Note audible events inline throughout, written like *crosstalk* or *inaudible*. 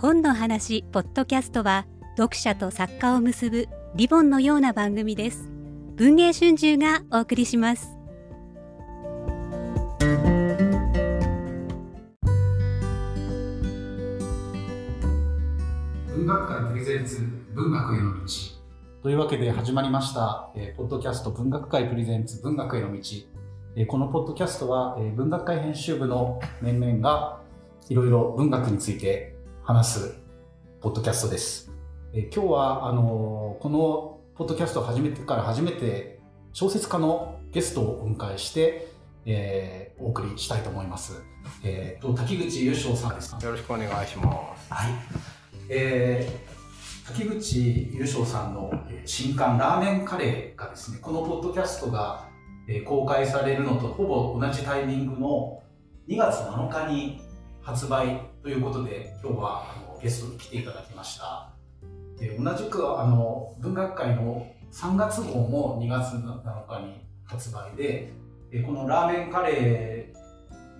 本の話ポッドキャストは読者と作家を結ぶリボンのような番組です。文藝春秋がお送りします。文学界プレゼンツ文学への道。というわけで始まりました、えーポッドキャスト文学界プレゼンツ文学への道、えーこのポッドキャストは、えー文学界編集部の面々がいろいろ文学について話すポッドキャストです、えー今日はあのーこのポッドキャストを始めてから初めて小説家のゲストをお迎えして、えーお送りしたいと思います、えーと滝口優勝さんですかよろしくお願いします。はい。えー、滝口優勝さんのえー新刊ラーメンカレーがですね、このポッドキャストが、えー公開されるのとほぼ同じタイミングの2月7日に発売ということで、今日はあのゲストに来ていただきました。で同じくあの文学界の3月号も2月7日に発売で、えこのラーメンカレ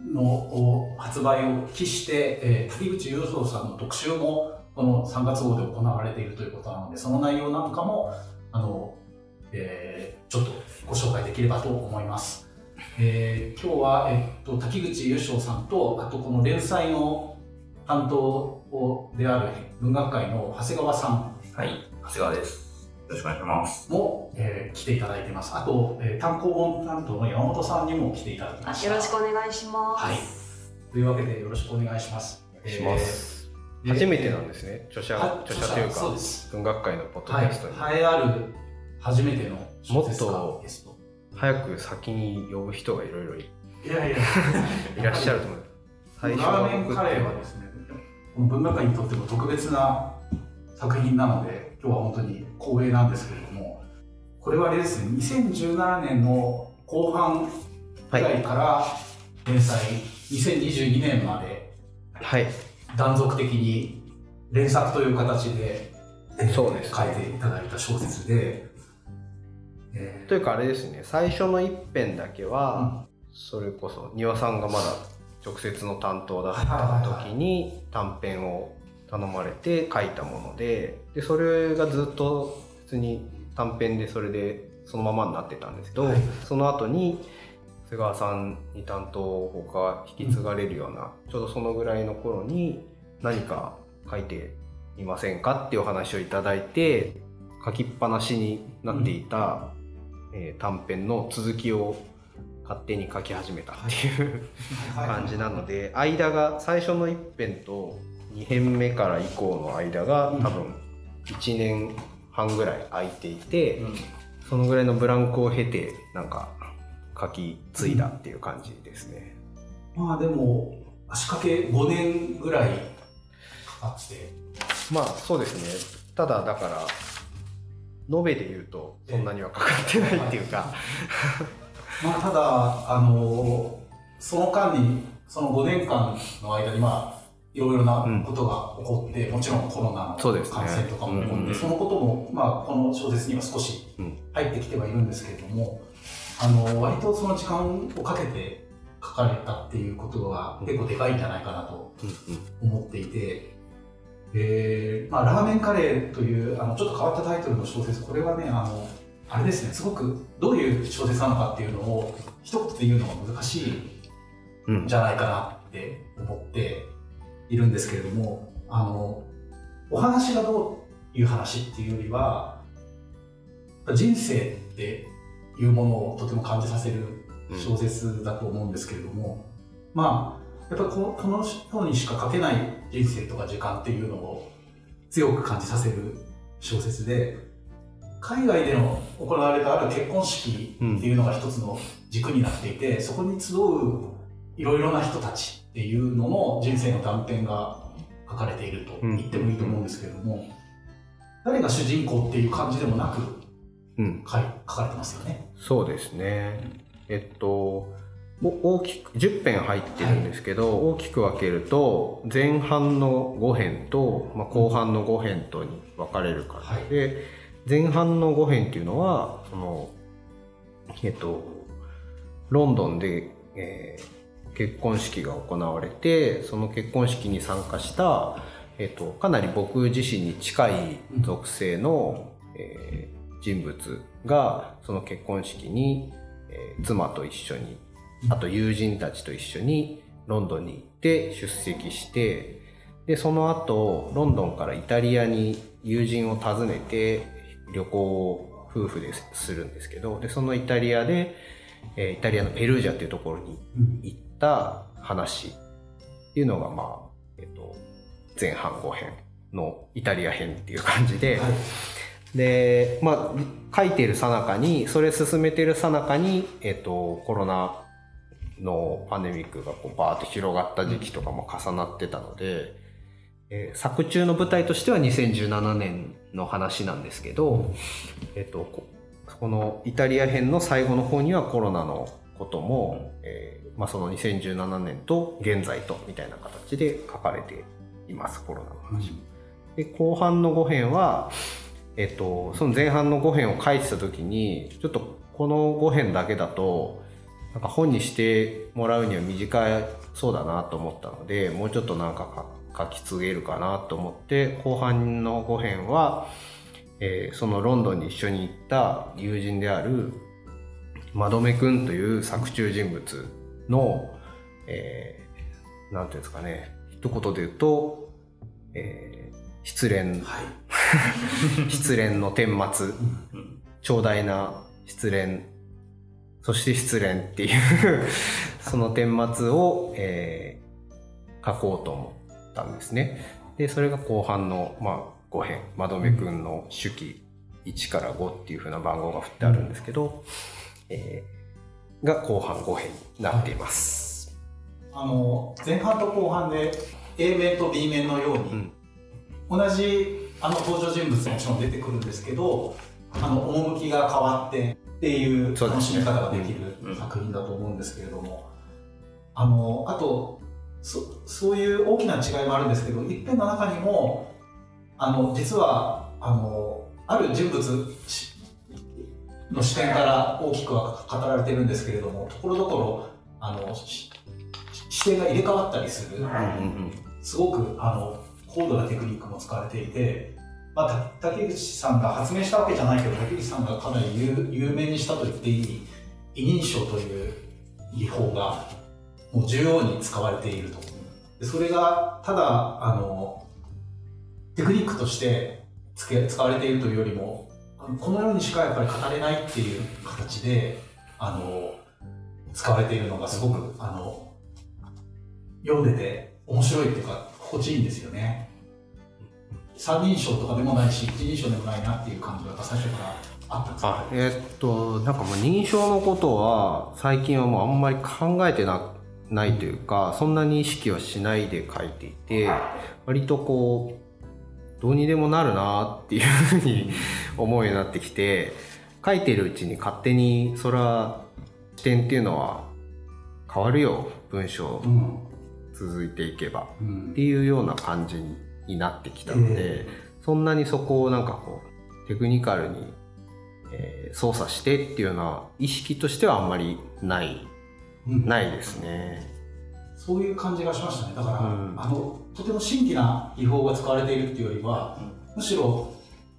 ーの発売を期して、えー、滝口優勝さんの特集もこの3月号で行われているということなのでその内容なんかもあの、えーちょっとご紹介できればと思います、えー今日は、えっと滝口優勝さんとあとこの連載の担当をである文学界の長谷川さんはい、長谷川です。よろしくお願いします。も、えー来ていただいてますあと、えー単行本担当の山本さんにも来ていただきましたよろしくお願いします。はいというわけでよろしくお願いします。します。えー初めてなんですね。著者、は著者というか。文学界のポッドキはい、ャストに。栄えある初めての小説家もっとゲスト。早く先に呼ぶ人がいろいろいいやいや、*laughs* いらっしゃると思う。*laughs* 最初ラーメン僕カレーはですね、この文学界にとっても特別な作品なので、今日は本当に光栄なんですけれども、これはあれですね、2017年の後半ぐらいから連載、2022年まではい。断続的に連作という形で、えーそうですね書いていただいた小説で、えというかあれですね、最初の一編だけーは、それこそ、庭さんがまだ直接の担当だった時に短編を頼まれて書いたもので、で、それがずっと普通に短編でそれでそのままになってたんですけど、はい。その後に、瀬川さんに担当を他引き継がれるような、ちょうどそのぐらいの頃に何か書いてみませんかっていうお話をいただいて、書きっぱなしになっていた、えー短編の続きを勝手に書き始めたっていう、感じなので間が最初の1編と2編目から以降の間が多分1年半ぐらい空いていて、うん。そのぐらいのブランクを経てなんか書き継いだっていう感じですね。まあでも足掛け5年ぐらいかかってまあそうですね。ただだから延べで言うとそんなにはかかってないっていうか、まあただあのその間にその5年間の間にまあいろいろなことが起こって、もちろんコロナの感染とかも起こって、うん。うんうんそのことも、まあ、この小説には少しうん。入ってきてはいるんですけれども、あの割とその時間をかけて書かれたっていうことが結構でかいんじゃないかなとうん。思っていて、えーまあ、ラーメンカレーというあのちょっと変わったタイトルの小説これはねあのあれですねすごくどういう小説なのかっていうのを一言で言うのが難しいうん。んじゃないかなって思っているんですけれどもあのお話がどういう話っていうよりは人生っていうものをとても感じさせる小説だと思うんですけれども、まあやっぱりこのこの人にしか書けない人生とか時間っていうのを強く感じさせる小説で海外での行われたある結婚式っていうのが一つの軸になっていて、そこに集ういろいろな人たちっていうのの人生の断片が書かれていると言ってもいいと思うんですけれども、誰が主人公っていう感じでもなくうん。書かれてますよね。そうですね。えっと、お大きく、10編入ってるんですけど、大きく分けると、前半の5編と、まあ、後半の5編とに分かれるから、はい。で、前半の5編っていうのは、その、えっと、ロンドンで、えー結婚式が行われて、その結婚式に参加した、えっと、かなり僕自身に近い属性の、えー、人物がその結婚式に、えー、妻と一緒にあと友人たちと一緒にロンドンに行って出席してでその後ロンドンからイタリアに友人を訪ねて旅行を夫婦でするんですけどでそのイタリアで、えー、イタリアのペルージャっていうところに行った話っていうのがまあ、えっと、前半後編のイタリア編っていう感じで、はい、で、まあ、書いてるさなかに、それ進めてるさなかに、えっと、コロナのパンデミックがこうバーッと広がった時期とかも重なってたので、えー、作中の舞台としては2017年の話なんですけど、えっと、このイタリア編の最後の方にはコロナのことも、えーまあ、その2017年と現在とみたいな形で書かれていますコロナの話。で後半の5編は、えっと、その前半の5編を書いてた時にちょっとこの5編だけだとなんか本にしてもらうには短いそうだなと思ったのでもうちょっとなんか書き継げるかなと思って後半の5編は、えー、そのロンドンに一緒に行った友人であるまどめくんという作中人物の、えー、なんていうんですかね一言で言うとえー、失恋、はい、*laughs* 失恋の顛末、長大な失恋、そして失恋っていうその顛末を、えー、書こうと思ったんですね。で、それが後半の、まあ、5編、まどめくんの手記1から5っていうふうな番号が振ってあるんですけど、えー、が後半5編になっています。あの、前半と後半で A 面と B 面のように、うん、同じあの登場人物ももちろん出てくるんですけどあの趣が変わってっていう楽しみ方ができる作品だと思うんですけれども、あのあとそそういう大きな違いもあるんですけど一辺の中にもあの実はあのある人物の視点から大きくは語られてるんですけれどもところどころあの視点が入れ替わったりする、すごくあの高度なテクニックも使われていて、まあ、竹内さんが発明したわけじゃないけど竹内さんがかなり有名にしたと言っていい委任証という技法がもう重要に使われていると。でそれがただあのテクニックとしてつけ使われているというよりもこのようにしかやっぱり語れないっていう形であの使われているのがすごくあの読んでて面白いっていうか心地いいんですよね。三人称とかでもないし一人称でもないなっていう感じが最初からあったんですかえー、っとなんかもう認証のことは最近はもうあんまり考えてなないというかそんなに意識はしないで書いていて割とこうどうにでもなるなっていうふうに思うようになってきて書いてるうちに勝手にそれは視点っていうのは変わるよ文章、うん。続いていけば。っていうような感じになってきたので、そんなにそこをなんかこうテクニカルに、えー、操作してっていうような意識としてはあんまりない、うん、ないですね。そういう感じがしましたね。だから、うん、あの、とても新規な違法が使われているっていうよりは、むしろ、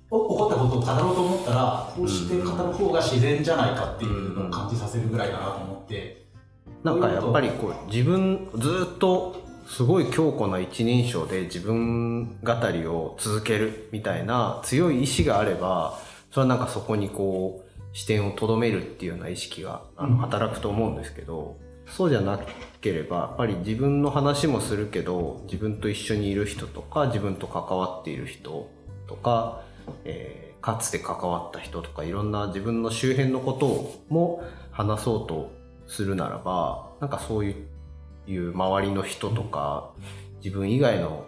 起こったことを語ろうと思ったら、こうして語る方が自然じゃないかっていうのを感じさせるぐらいだなと思って、なんかやっぱりこう自分ずっとすごい強固な一人称で自分語りを続けるみたいな強い意志があればそれはなんかそこにこう視点をとどめるっていうような意識があの働くと思うんですけど、うん、そうじゃなければやっぱり自分の話もするけど自分と一緒にいる人とか自分と関わっている人とか、えー、かつて関わった人とかいろんな自分の周辺のことをも話そうとするならば、なんかそういう周りの人とか、自分以外の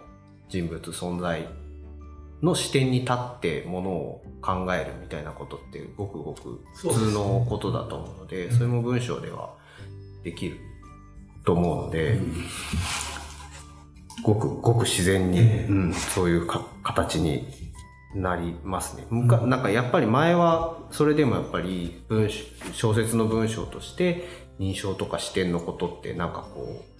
人物存在の視点に立ってものを考えるみたいなことってごくごく普通のことだと思うので、それも文章ではできると思うので、ごくごく自然に、うん、そういうか形になりますね。むかなんかやっぱり前はそれでもやっぱり文小説の文章として認証とか視点のことってなんかこう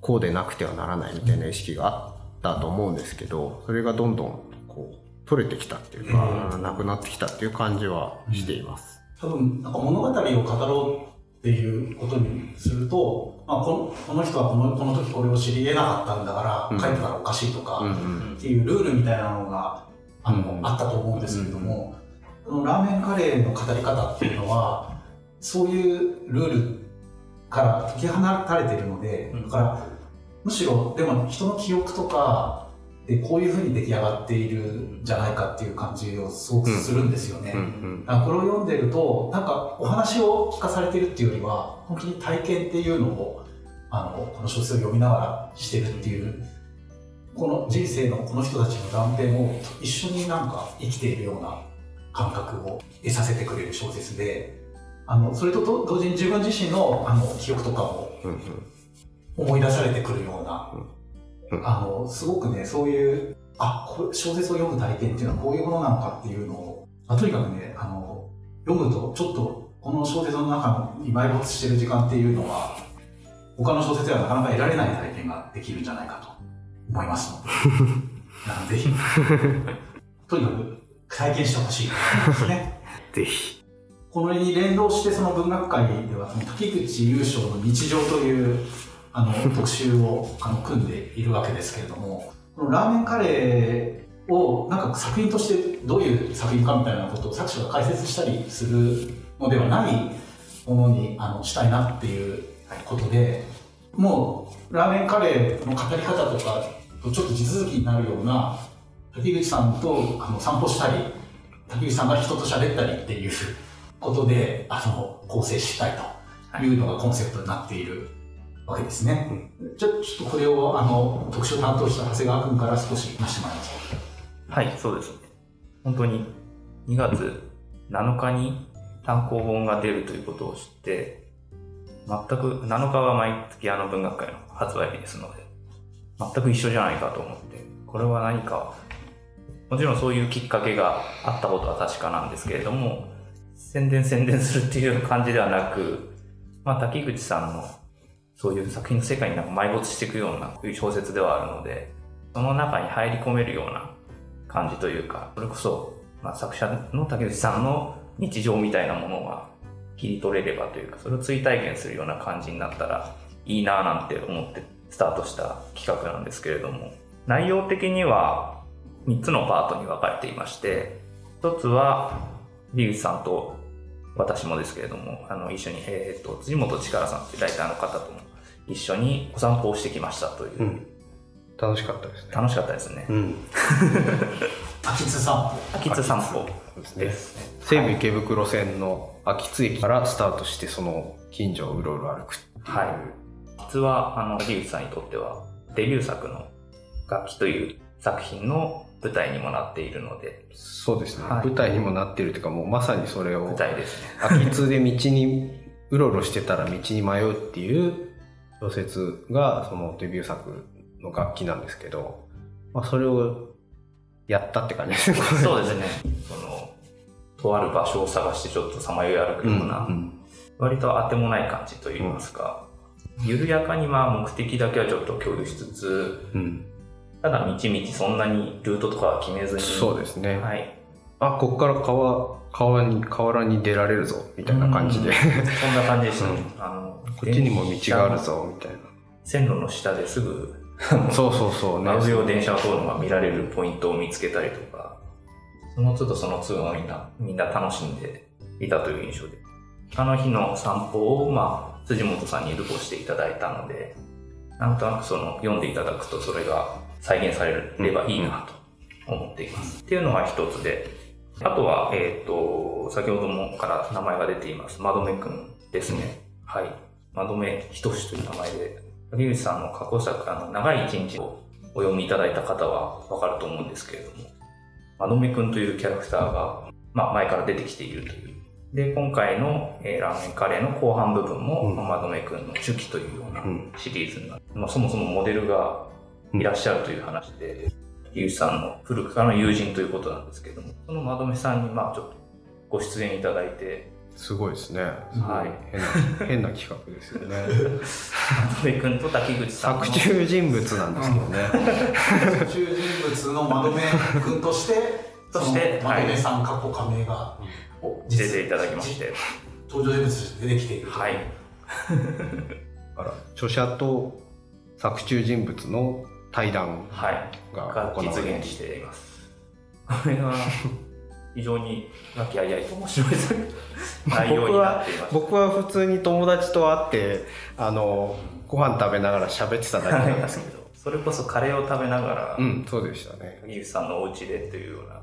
こうでなくてはならないみたいな意識があったと思うんですけど、それがどんどんこう取れてきたっていうか、なくなってきたっていう感じはしています。多分、なんか物語を語ろうっていうことにすると、まあ、このこの人はこのこの時これを知り得なかったんだから、うん。書いてたらおかしいとか、うんうん。っていうルールみたいなのがあの、うん。あったと思うんですけれども、このラーメンカレーの語り方っていうのはそういうルールから解き放たれているので、うん。だからむしろでも人の記憶とかでこういうふうに出来上がっているんじゃないかっていう感じをすごくするんですよね。うこれを読んでるとなんかお話を聞かされてるっていうよりは本当に体験っていうのをあのこの小説を読みながらしてるっていうこの人生のこの人たちの断片を一緒になんか生きているような感覚を得させてくれる小説であのそれとと同時に自分自身のあの記憶とかもうんうん思い出されてくるような、うんあのすごくねそういうあこれ小説を読む体験っていうのはこういうものなのかっていうのを、まあとにかくねあの読むとちょっとこの小説の中に埋没してる時間っていうのは他の小説ではなかなか得られない体験ができるんじゃないかと思いますので *laughs* ぜひとにかく体験してほしいですね。*laughs* ぜひ。これに連動してその文学界では滝口優勝の日常というあの特集をあの組んでいるわけですけれどもこのラーメンカレーをなんか作品としてどういう作品かみたいなことを作者が解説したりするのではないものにあのしたいなっていうことでもうラーメンカレーの語り方とかとちょっと地続きになるような滝口さんとあの散歩したり滝口さんが人と喋ったりっていうことであの構成したいというのがコンセプトになっているわけですね。じゃあちょっとこれをあの特集を担当した長谷川君から少し話してもらいますはい、そうですね。本当に2月7日に単行本が出るということを知って、全く7日は毎月あの文学界の発売日ですので、全く一緒じゃないかと思って、これは何か、もちろんそういうきっかけがあったことは確かなんですけれども、宣伝宣伝するっていう感じではなく、まあ、滝口さんのそういう作品の世界になんか埋没していくようなこういう小説ではあるので、その中に入り込めるような感じというか、それこそ、まあ、作者の竹内さんの日常みたいなものが切り取れればというか、それを追体験するような感じになったらいいなぁなんて思ってスタートした企画なんですけれども、内容的には3つのパートに分かれていまして、1つは、リ口さんと私もですけれども、あの、一緒に、えっ、と、辻本力さんというライターの方とも一緒にお散歩をしてきましたという、うん。楽しかったですね。楽しかったですね。うん。秋津さ秋津散歩そうですねですね。西武池袋線の秋津駅からスタートして、その近所をうろうろ歩くっていう。はい実は、あの、木内さんにとっては、デビュー作の楽器という作品の舞台にもなっているので、そうですね、はい。舞台にもなってるというか、もうまさにそれを。舞、台ですね。秋津で道にうろうろしてたら道に迷うっていう小説がそのデビュー作の楽器なんですけど、まあ、それをやったって感じですね。そうですね。その、とある場所を探してちょっとさまよい歩くうんような、うん割と当てもない感じといいますか、緩やかにまあ目的だけはちょっと共有しつつ、うんただ道々そんなにルートとかは決めずに、そうですね。はい。あ、ここから川、川に、河原に出られるぞ、みたいな感じで。そんな感じでしたね。うあの、こっちにも道があるぞ、みたい線路の下ですぐ、な。*laughs* そうそうそうね。真上を電車が通るのが見られるポイントを見つけたりとか、その都度その都度みんな、みんな楽しんでいたという。印象で。あの日の散歩を、まあ、辻本さんにルポしていただいたので、なんとなくその、読んでいただくとそれが再現されればいいなと思っています。っていうのが一つで、あとは、えっ、と、先ほどもから名前が出ています、まどめくんですね。はい。まどめひとしという名前で、竹内さんの過去作、あの、長い一日をお読みいただいた方はわかると思うんですけれども、まどめくんというキャラクターが、まあ、前から出てきているという。で、今回の、えーラーメンカレーの後半部分も、うんまどめくんの手記というようなうんシリーズになって、まあ、そもそもモデルがいらっしゃるという話で、竹内さんの古くからの友人ということなんですけども、そのまどめさんに、まあ、ちょっとご出演いただいて、すごいですね。はい。変な、変な企画ですよね。戸部君と滝口さんの。作中人物なんですけどね。作中人物のまどめ君としてとしてまどめさんかっこ仮名が、出ていただきまして。登場人物として出てきているとはい。だから著者と作中人物の対談はい。がが実行われて現してい。ますこれは非常に和気あい。あい。と面白い。内容になってい。ます僕は普通に友達と会ってあのご飯食べながら喋ってただけなんですけどそれこそカレーを食べながら、うんそうでしたね杉内さんのお家でというような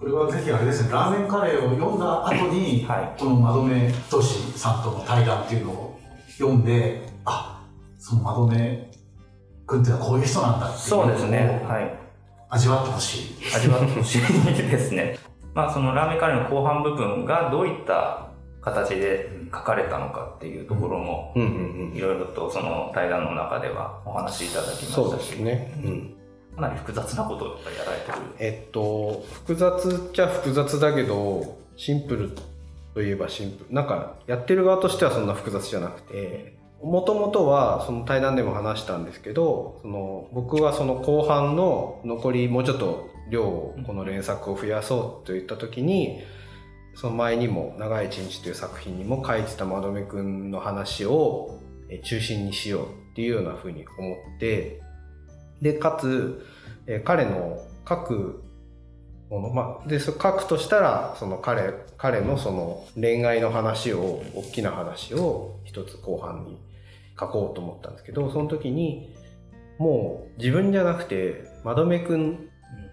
これはぜひあれですねラーメンカレーを読んだ後に、はい。このまどめとしさんとの対談ってい。うのを読んであそのまどめ君っていうのはこういう人なんだっていうそうですね。はい。味わってほしい。味わってほしいですね。*laughs* まあそのラーメンカレーの後半部分がどういった形で書かれたのかっていうところも、うんうんうん。いろいろとその対談の中ではお話しいただきましたし、そうですね。うん。かなり複雑なことをやっぱりやられてる。えっと複雑っちゃ複雑だけどシンプルといえばシンプル。なんかやってる側としてはそんな複雑じゃなくてもともとはその対談でも話したんですけどその僕はその後半の残りもうちょっと量をこの連作を増やそうといった時にその前にも「長い一日」という作品にも書いてたまどめくんの話を中心にしようっていうようなふうに思ってでかつ彼の書くもの、まあ、で書くとしたらその彼彼のその恋愛の話を大きな話を一つ後半に書こうと思ったんですけどその時にもう自分じゃなくてまどめくん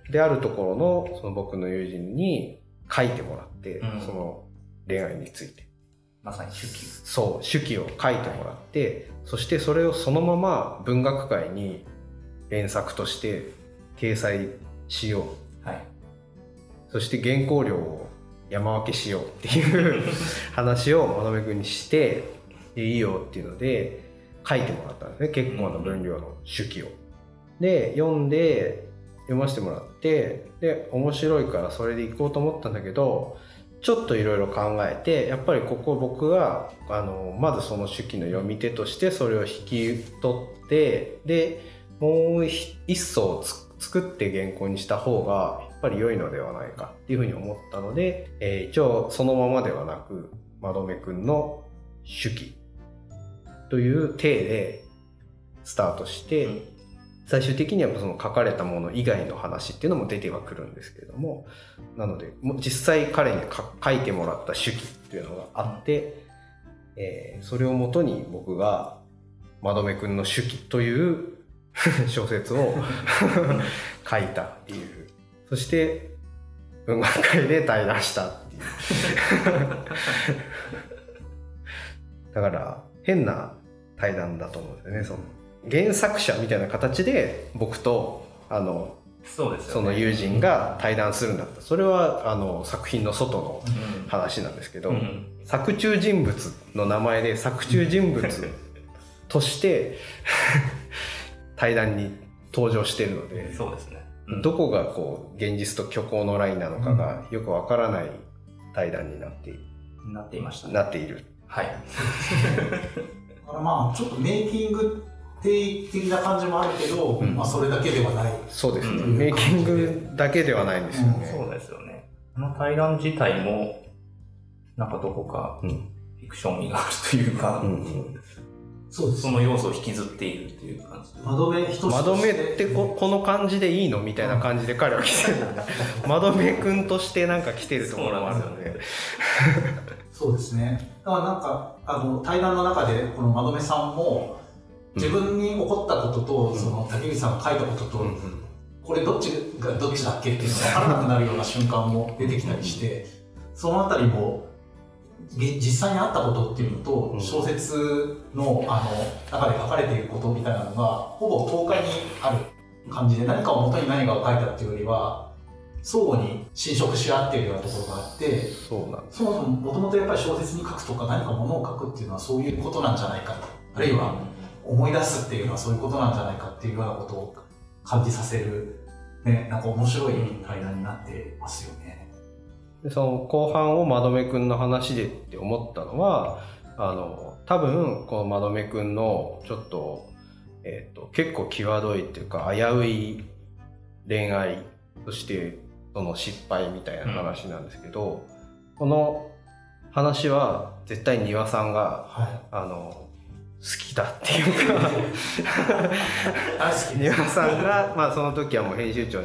であるところのその僕の友人に書いてもらって、うんその恋愛についてまさに手記。そう手記を書いてもらって、そしてそれをそのまま文学界に連作として掲載しようはい。そして原稿料を山分けしようっていう話をまとめくんにしてでいいよっていうので書いてもらったんですね結構な分量の手記を。で読んで読ませてもらってで面白いからそれでいこうと思ったんだけどちょっといろいろ考えてやっぱりここ僕があのまずその手記の読み手としてそれを引き取ってでもう一層つ作って原稿にした方がやっぱり良いのではないかっていうふうに思ったので、えー一応そのままではなくまどめくんの手記という体でスタートして、うん。最終的にはその書かれたもの以外の話っていうのも出てはくるんですけれどもなので実際彼にか書いてもらった手記っていうのがあって、えーそれをもとに僕が「まどめくんの手記」という *laughs* 小説を *laughs* 書いたっていう。そして文学界で対談したっていう。*laughs* だから変な対談だと思うんですよねその原作者みたいな形で僕とあのそうですよね。その友人が対談するんだったらそれはあの作品の外のうん話なんですけど、うん作中人物の名前で作中人物として *laughs* 対談に登場してるので、そうですね。どこがこう現実と虚構のラインなのかがよくわからない対談になっていなっていましたね。なっている。はい。だからまあちょっとメイキング的な感じもあるけど、うんまあそれだけではないそうですね。うんメイキングだけではないんですよね。そうですよね。この対談自体も、なんかどこかうんフィクション味があるというか、うんうんそうですその要素を引きずっているっていう感じで。窓辺一つまどめってここの感じでいいのみたいな感じで彼は来てるんだ。まどめくんとしてなんか来てるところもあるので。そうですね。だからなんかあの対談の中でこの窓辺さんも自分に起こったことと、その竹内さんが書いたことと、これどっちがどっちだっけっていうのが分からなくなるような瞬間も出てきたりしてそのあたりもげ実際にあったことっていうのと、うん。小説のあの中で書かれていることみたいなのがほぼ等間にある感じで何かを元に何かを書いたっていうよりは相互に侵食し合っているようなところがあってそうなん。そもそももともとやっぱり小説に書くとか何かものを書くっていうのはそういうことなんじゃないかとあるいは思い出すっていうのはそういうことなんじゃないかっていうようなことを感じさせる、ね、なんか面白い対談になってますよね。でその後半をまどめくんの話でって思ったのはあの多分このまどめくんのちょっと,、えーと、結構際どいっていうか危うい恋愛そしてその失敗みたいな話なんですけど、うん、この話は絶対丹羽さんが、はい、あの好きだっていうか *laughs* 丹羽さんが、まあ、その時はもう編集長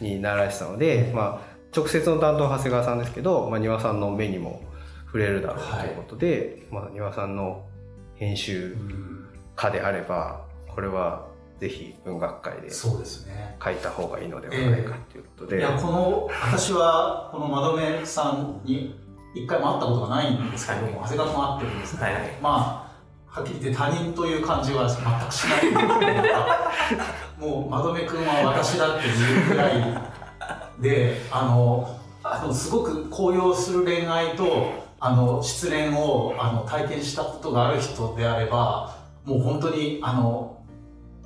になられてたので、まあ、直接の担当は長谷川さんですけど、まあ、丹羽さんの目にも触れるだろうということで、はい、まあ、丹羽さんの編集家であればこれはぜひ文学界で書いた方がいいのではないかということで、えー、いやこの私はこの窓目さんに一回も会ったことがないんですけども、長谷川さんも会ってるんですけど、はい、まあはっきり言って他人という感じは全くしない *laughs* もうまどめ君は私だっていうぐらいであのあのすごく高揚する恋愛とあの失恋をあの体験したことがある人であればもう本当にあの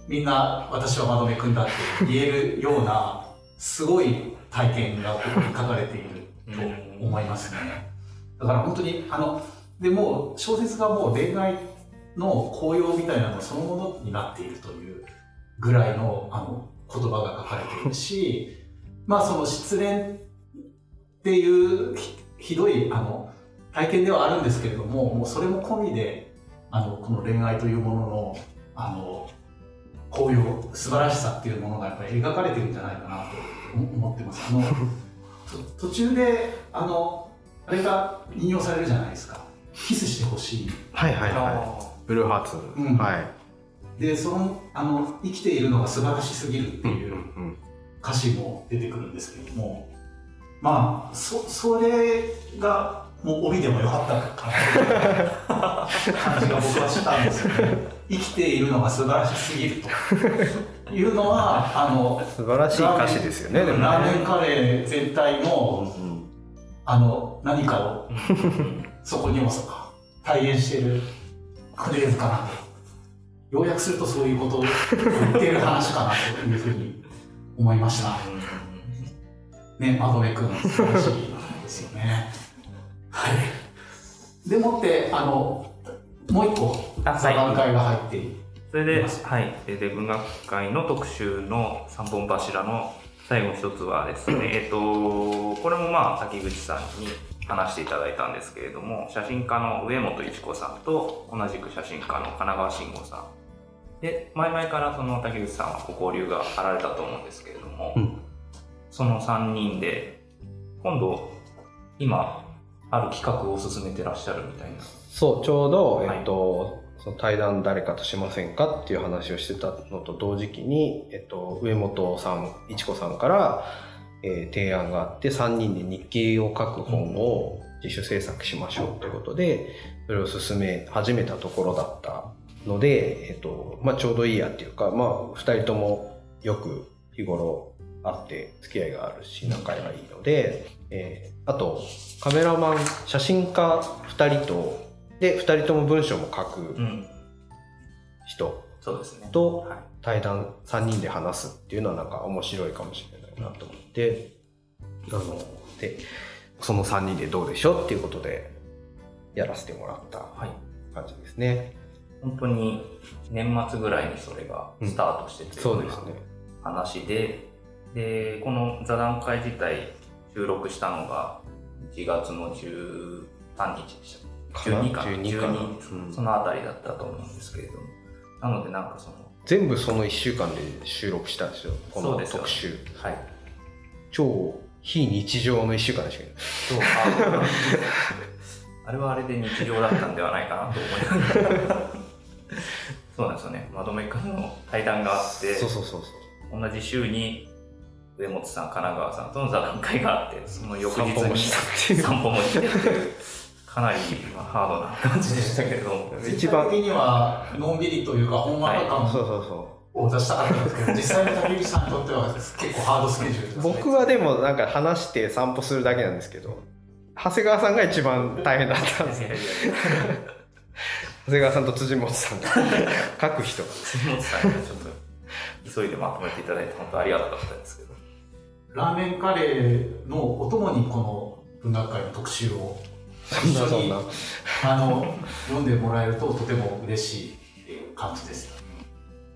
みんな私はまどめ君だって言えるようなすごい体験がここに書かれていると思いますね。だから本当にあのでも小説がもう恋愛の紅葉みたいなのそのものになっているというぐらいのあの言葉が書かれているし、まあその失恋っていうひどいあの体験ではあるんですけれども、もうそれも込みで、あの、この恋愛というものの、あの、紅葉、素晴らしさっていうものがやっぱり描かれてるんじゃないかなと思ってます。あの、途中で、あの、あれが引用されるじゃないですか。キスしてほしい。はいはいはい。ブルーハーツ、うん、はいでそのあの生きているのが素晴らしすぎるっていう歌詞も出てくるんですけれども、まあそそれがもう帯でもよかったかな感じが僕はしたんですよね生きているのが素晴らしすぎるというのはあの素晴らしい歌詞ですよねねラーメンカレー全体の、うん、あの何かをそこにも体現しているフレーズかなと。要約するとそういうことを言ってる話かなというふうに思いました。ね、マドメ君、素晴らしいですよね。はい。でもって、あの、もう一個、座談会が入っていそれで、はい。で、文学界の特集の三本柱の最後一つはですね、*laughs* えっと、これもまあ、滝口さんに話していただいたんですけれども、写真家の上本一子さんと同じく写真家の神奈川慎吾さん。で、前々からその竹口さんはご交流があられたと思うんですけれども、うん、その3人で、今度、今、ある企画を進めてらっしゃるみたいな。そう、ちょうど、えっと、はい、その対談誰かとしませんかっていう話をしてたのと同時期に、えっと、上本さん、一子さんから、えー、提案があって3人で日記を書く本を自主制作しましょうということでそれを進め始めたところだったので、えっとまあ、ちょうどいいやっていうか、まあ、2人ともよく日頃会って付き合いがあるし仲がいいので、えー、あとカメラマン写真家2人とで2人とも文章も書く人と対談3人で話すっていうのはなんか面白いかもしれない。なと思って、あの、で、その3人でどうでしょうっていうことでやらせてもらった感じですね。はい、本当に年末ぐらいにそれがスタートしてて、うん、そうですね。話で、で、この座談会自体収録したのが1月の13日でした。12か。12か12、うん、そのあたりだったと思うんですけれども。なのでなんかその、全部その1週間で収録したんですよ。この特集。はい。超非日常の1週間でしたけど。そう。*laughs* あれはあれで日常だったんではないかなと思いながら。そうなんですよね。まとめくんの対談があってそうそうそうそう。同じ週に上本さん神奈川さんとの座談会があってその翌日に散歩もしてっていうかなりハードな感じでしたけれども。一番的には、のんびりというか、ほんわか感を出したかったんですけど、実際の竹内さんにとっては結構ハードスケジュールです、ね、僕はでもなんか話して散歩するだけなんですけど、長谷川さんが一番大変だったんですよ。長谷川さんと辻本さんが *laughs* 書く人が。辻本さんがちょっと急いでまとめていただいて本当ありがたかったですけど。ラーメンカレーのお供にこの文学界の特集をそんなそんな。あの読んでもらえるととても嬉しいっていう感じです。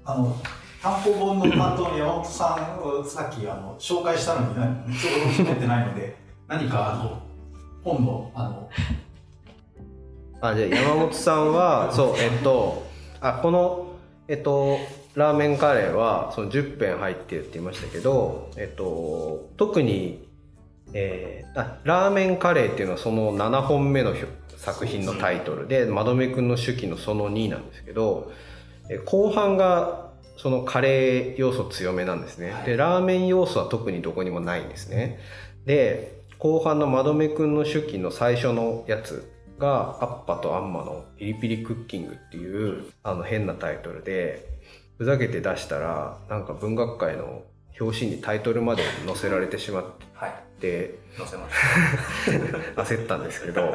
あの単行本の担当の山本さんをさっきあの紹介したのに何ちょうど持ってないので *laughs* 何かあの本のあのあ、じゃあ山本さんは、そう、えっと、あ、この、えっと、ラーメンカレーは、その10編入ってるって言いましたけど、えっと、特に、えーあ、ラーメンカレーっていうのはその7本目の作品のタイトルで、まどめくんの手記のその2なんですけど、え後半がそのカレー要素強めなんですね。で、ラーメン要素は特にどこにもないんですね。で、後半のまどめくんの手記の最初のやつが、アッパとアンマのピリピリクッキングっていう、あの変なタイトルで、ふざけて出したら、なんか文学界の表紙にタイトルまで載せられてしまっはい。て、載せました。*laughs* 焦ったんですけど、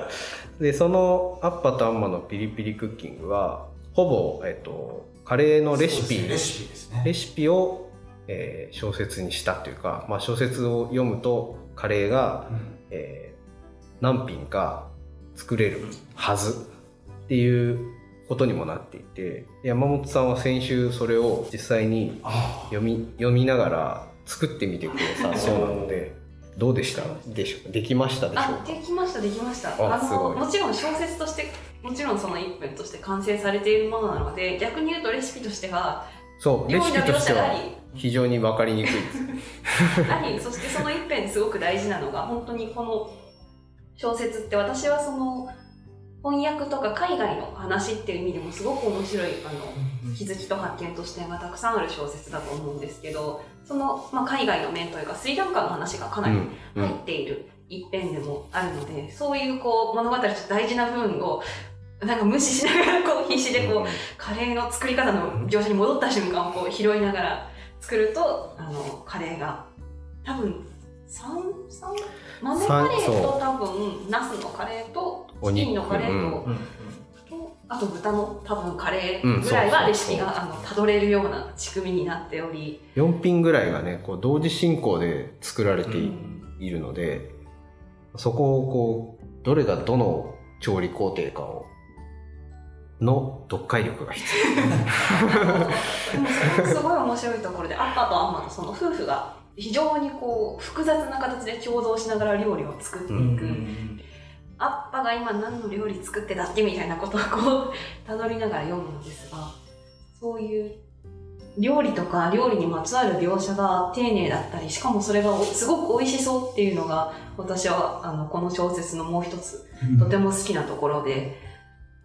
で、そのアッパとアンマのピリピリクッキングは、ほぼ、えっと、カレーのレシピ、ねレシピね。レシピを、えー小説にしたというか、まあ、小説を読むとカレーが、うんえー何品か作れるはずっていうことにもなっていて山本さんは先週それを実際にあ。読み読みながら作ってみてくれたそうなのでどうでしたでしょうできましたでしょできましたできました。あすごい。もちろん小説としてもちろんその一編として完成されているものなので逆に言うとレシピとしてはそうレシピとしては非常に分かりにくいです。*laughs* ありそしてその一編すごく大事なのが本当にこの小説って私はその翻訳とか海外の話っていう意味でもすごく面白いあの気づきと発見と視点がたくさんある小説だと思うんですけどその、まあ、海外の面というかスリランカの話がかなり入っている一編でもあるので、そういうこう物語として大事な部分をなんか無視しながらこう必死でこう、カレーの作り方の描写に戻った瞬間をこう拾いながら作るとあのカレーが多分豆カレーと多分ナスのカレーとチキンのカレーうんと,、うん。とあと豚の多分カレうんーぐらいはレシピがあのたどれるような仕組みになっており、4品ぐらいがねこう同時進行で作られてい,、うんるのでそこをこうどれがどの調理工程かをの読解力が必あの *laughs* でもそれもすごい面白いところでアッパとアンマのその夫婦が非常にこう複雑な形で共同しながら料理を作っていく、うんアッパが今何の料理作ってたっけみたいなことをこうたどりながら読むのですがそういう料理とか料理にまつわる描写が丁寧だったりしかもそれがおすごく美味しそうっていうのが私はあのこの小説のもう一つとても好きなところで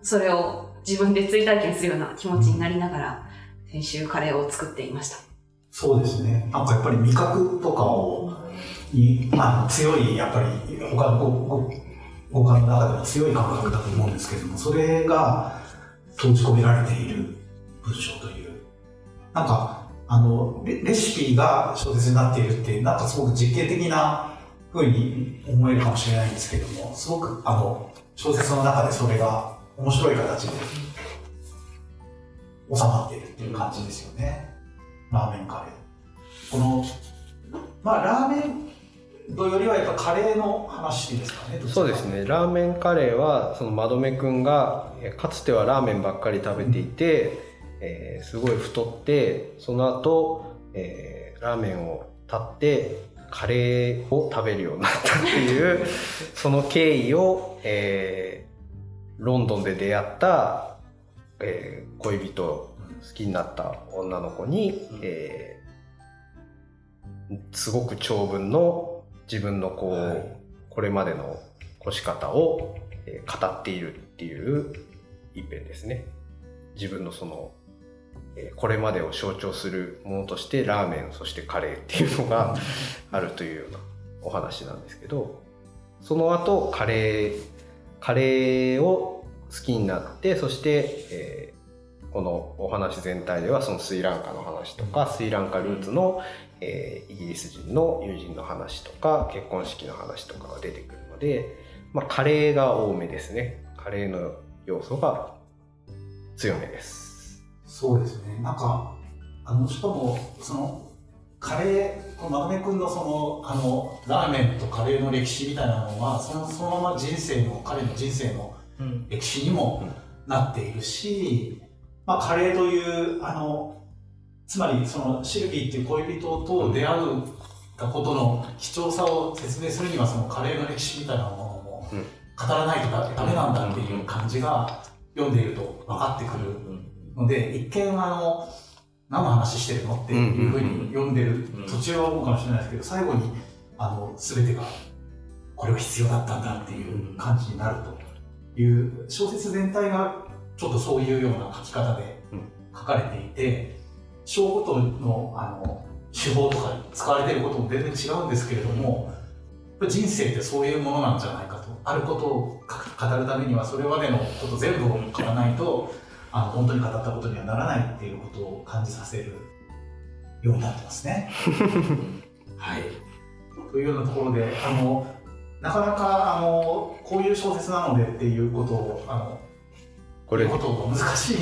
それを自分で追体験するような気持ちになりながら先週カレーを作っていました。そうですね。なんかやっぱり味覚とかを、に、まあ強い、やっぱり他のごご五感の中でも強い感覚だと思うんですけども、それが閉じ込められている文章という。なんか、あの、レレシピが小説になっているって、なんかすごく実験的な風に思えるかもしれないんですけども、すごくあの、小説の中でそれが面白い形で収まっているっていう感じですよね。ラーメンカレー。この、まあラーメンとよりはやっぱカレーの話ですかね。そうですねラーメンカレーはそのまどめくんがえーかつてはラーメンばっかり食べていて、えーすごい太ってその後、えーラーメンを断ってカレーを食べるようになったっていう *laughs* その経緯を、えーロンドンで出会った、えー恋人好きになった女の子に、えーすごく長文の自分のこう、はい。これまでの越し方を、えー語っているっていう一編ですね。自分のその、えーこれまでを象徴するものとしてラーメンそしてカレーっていうのがあるというようなお話なんですけどその後カレーカレーを好きになってそして、えーこのお話全体ではそのスリランカの話とかスリランカルーツの、えーイギリス人の友人の話とか結婚式の話とかが出てくるので、まあ、カレーが多めですねカレーの要素が強めですそうですね。なんか、あの、しかも、その、カレー、このまとめくんのその、あの、ラーメンとカレーの歴史みたいなのは、そのそのまま人生の、彼の人生のうん。歴史にもなっているし、まあ、カレーという、あの、つまりそのシルビーっていう恋人と出会うたことの貴重さを説明するには、そのカレーの歴史みたいなものもうん。語らないとダメなんだっていう感じが読んでいると分かってくるので、一見あの、何の話してるのっていうふうに読んでるうん途中は思うかもしれないですけど、最後に、あの、すべてが、これが必要だったんだっていう感じになるという、小説全体がちょっとそういうような書き方でうん書かれていて、章ごとの、あの、手法とかに使われていることも全然違うんですけれども、人生ってそういうものなんじゃないかと。あることを語るためには、それまでのこと全部を書かないと、あの本当に語ったことにはならないっていうことを感じさせるようになってますね。*laughs* はい。というようなところで、あの、なかなか、あの、こういう小説なのでっていうことを、あの、これ難しい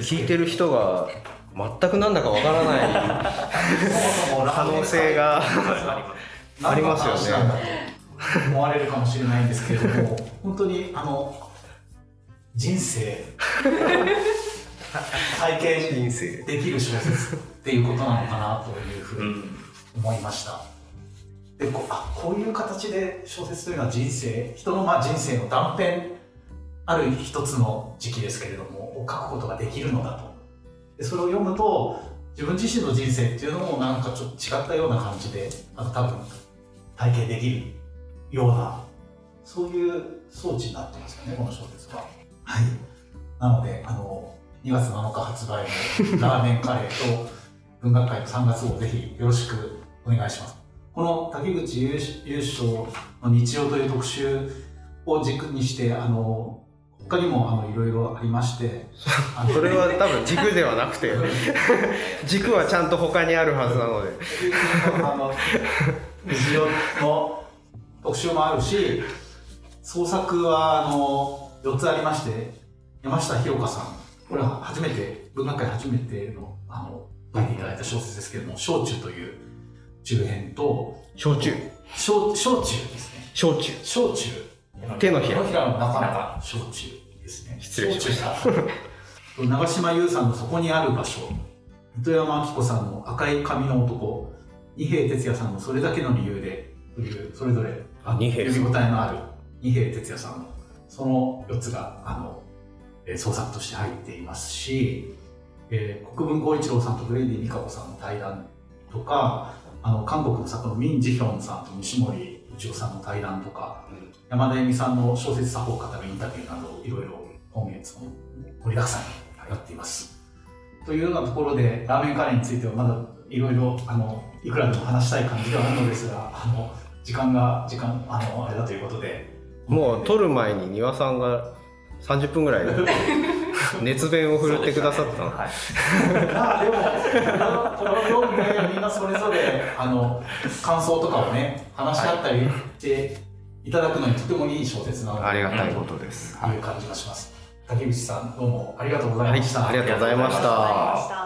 聞いてる人が全くなんだかわからない可能性がありますよね思われるかもしれないんですけれども、本当に、あの、人生、体験人生できる小説っていうことなのかなというふうにうん。思いました。でこあこういう形で小説というのは人生人のまあ人生の断片ある一つの時期ですけれどもを書くことができるのだとでそれを読むと自分自身の人生っていうのもなんかちょっと違ったような感じであの多分体験できるようなそういう装置になってますよねこの小説は。はい、なのであの2月7日発売のラーメンカレーと文学界の3月号ぜひよろしくお願いします。この竹口優優勝の日曜という特集を軸にして、あの、他にもあのいろいろありまして、*laughs* それは多分軸ではなくて。軸はちゃんと他にあるはずなので。あの、日曜の特集もあるし、創作はあの4つありまして、山下ひろかさん、これは初めて、文学界初めての、あの、書いていただいた小説ですけれども、焼酎という中編と、焼酎焼焼酎ですね。焼酎焼酎。手のひら手のひらの中の焼酎ですね。失礼しました長島優さんのそこにある場所。糸山明子さんの赤い髪の男。二平哲也さんのそれだけの理由で。という、それぞれ読み応えのある二平哲也さんの、その4つが、あの、えー創作として入っていますし、えー国分光一郎さんとブレイディ・ミカコさんの対談とか、あの、韓国の作家のミン・ジヒョンさんと西森一郎さんの対談とか、山田恵美さんの小説作法を語るインタビューなど、いろいろ今月も盛りだくさんになっています。というようなところで、ラーメンカレーについてはまだいろいろ、あの、いくらでも話したい感じではあるのですが、あの、時間が、時間、あの、あれだということで。もう撮る前に庭さんが30分ぐらい *laughs* *laughs* 熱弁を振るってくださったのはい。まあでも、これを読んで、みんなそれぞれ、あの、感想とかをね、話し合ったりしていただくのにとてもいい小説なので、ありがたいことです、という感じがします。竹内さん、どうもありがとうございました。はいありがとうございましたありがとうございました。